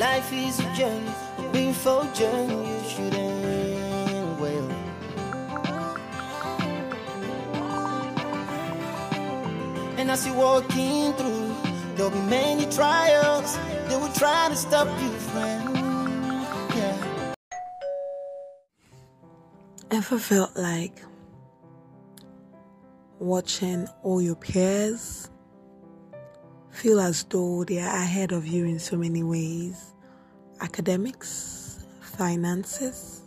Life is a journey, being for journey, you should end well. And as you're walking through, there'll be many trials. They will try to stop you, friend. Yeah. Ever felt like watching all your peers feel as though they are ahead of you in so many ways academics, finances,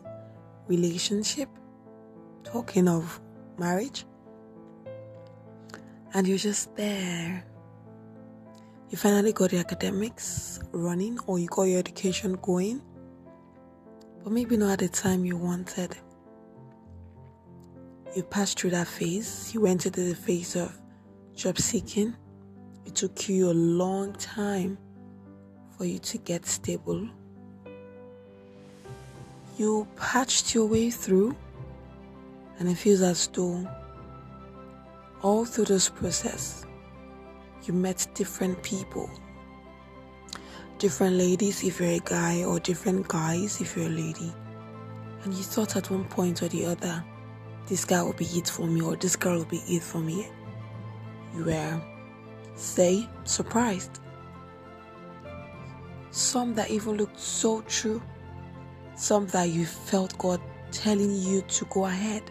relationship, talking of marriage. And you're just there. You finally got your academics running, or you got your education going, but maybe not at the time you wanted. You passed through that phase, you went into the phase of job seeking. It took you a long time for you to get stable. You patched your way through, and it feels as though all through this process, you met different people. Different ladies if you're a guy, or different guys if you're a lady. And you thought at one point or the other, this guy will be it for me, or this girl will be it for me. You were, say, surprised. Some that even looked so true, some that you felt God telling you to go ahead.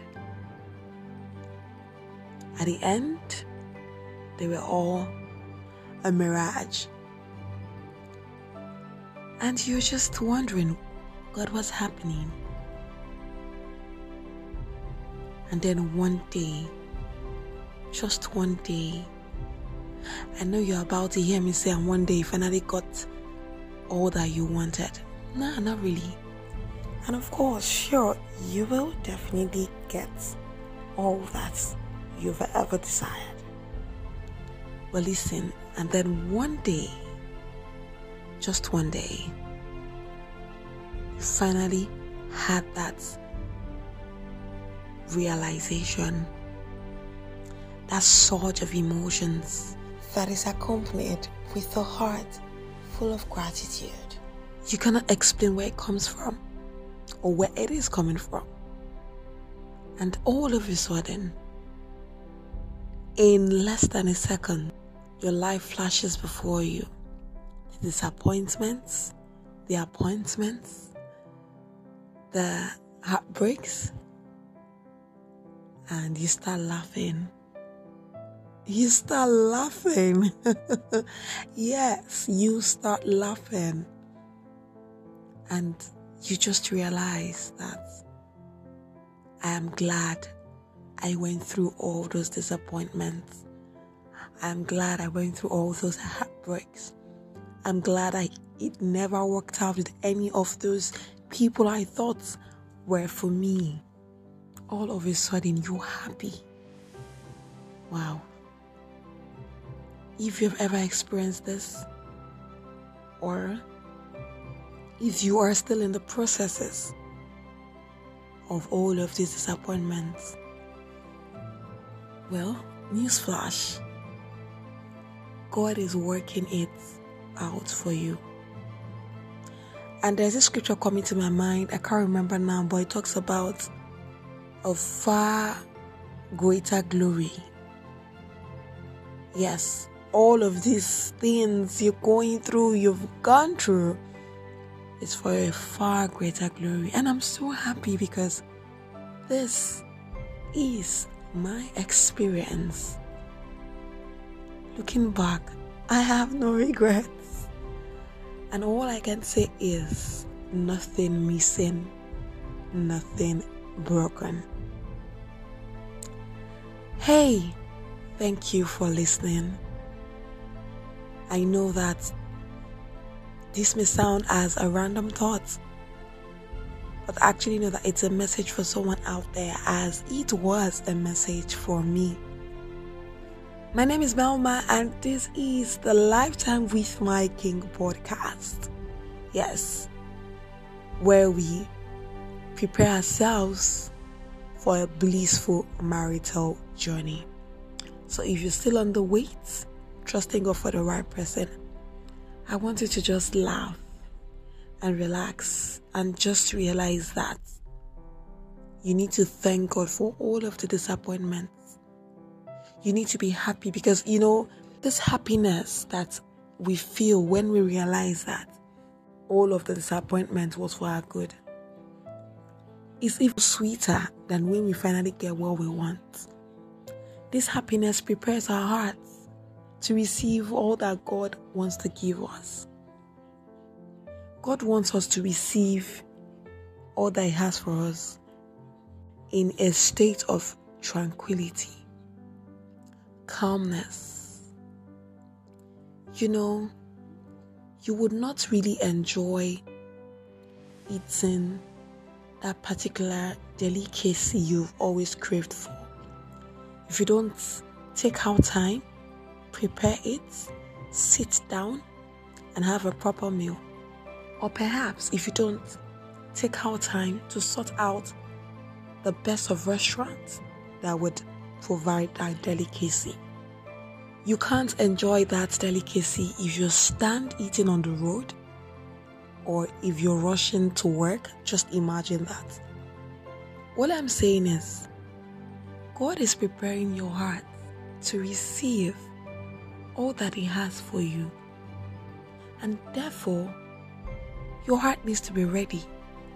At the end, they were all a mirage. And you're just wondering, God, was happening? And then one day, just one day, I know you're about to hear me say, and one day you finally got all that you wanted. Nah, not really. And of course, sure, you will definitely get all that you've ever desired. But listen, and then one day, just one day, you finally had that realization, that surge of emotions that is accompanied with a heart full of gratitude. You cannot explain where it comes from or where it is coming from. And all of a sudden, in less than a second, your life flashes before you. The disappointments, the appointments, the heartbreaks, and you start laughing. You start laughing. yes, you start laughing. And you just realize that I am glad I went through all those disappointments. I'm glad I went through all those heartbreaks. I'm glad I it never worked out with any of those people I thought were for me. All of a sudden you're happy. Wow. If you've ever experienced this, or if you are still in the processes of all of these disappointments, well, newsflash God is working it out for you. And there's a scripture coming to my mind, I can't remember now, but it talks about a far greater glory. Yes, all of these things you're going through, you've gone through, is for a far greater glory. And I'm so happy because this is my experience. Looking back, I have no regrets. And all I can say is nothing missing, nothing broken. Hey, thank you for listening. I know that this may sound as a random thought, but actually know that it's a message for someone out there as it was a message for me. My name is Melma, and this is the Lifetime with My King podcast. Yes, where we prepare ourselves for a blissful marital journey. So if you're still on the wait, trusting God for the right person, I want you to just laugh and relax and just realize that you need to thank God for all of the disappointments. You need to be happy because, you know, this happiness that we feel when we realize that all of the disappointment was for our good is even sweeter than when we finally get what we want. This happiness prepares our hearts to receive all that God wants to give us. God wants us to receive all that He has for us in a state of tranquility, calmness. You know, you would not really enjoy eating that particular delicacy you've always craved for if you don't take out time, prepare it, sit down, and have a proper meal. Or perhaps if you don't take out time to sort out the best of restaurants that would provide that delicacy. You can't enjoy that delicacy if you stand eating on the road or if you're rushing to work. Just imagine that. What I'm saying is, God is preparing your heart to receive all that He has for you. And therefore, your heart needs to be ready.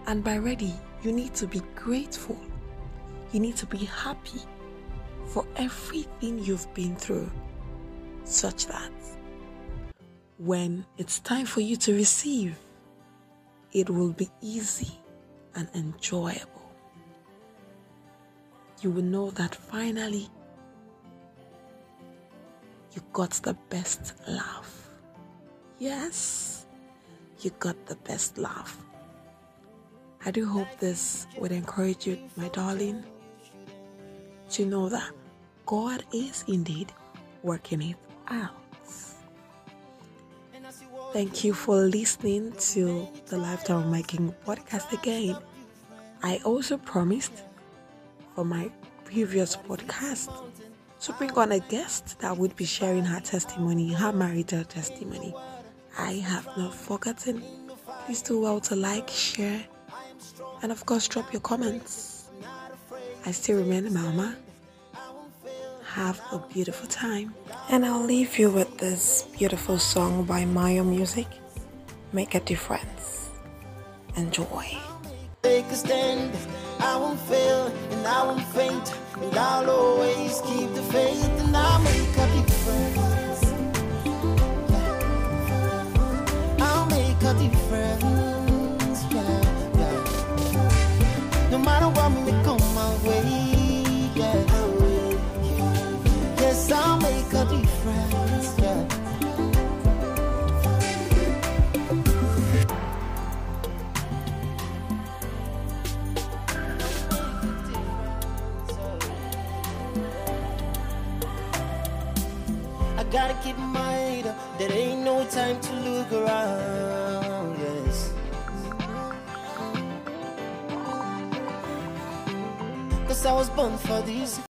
And by ready, you need to be grateful. You need to be happy for everything you've been through, such that when it's time for you to receive, it will be easy and enjoyable. You will know that finally you got the best laugh. Yes you got the best laugh. I do hope this would encourage you, my darling, to know that God is indeed working it out. Thank you for listening to the Lifetime of My King podcast again. I also promised for my previous podcast to bring on a guest that would be sharing her testimony, her marital testimony. I have not forgotten. Please do well to like, share, and of course, drop your comments. I still remain Mama. Have a beautiful time. And I'll leave you with this beautiful song by Maya Music Make a Difference. Enjoy. Take a stand, I won't fail and I won't faint, and I'll always keep look around. Cause I was born for this.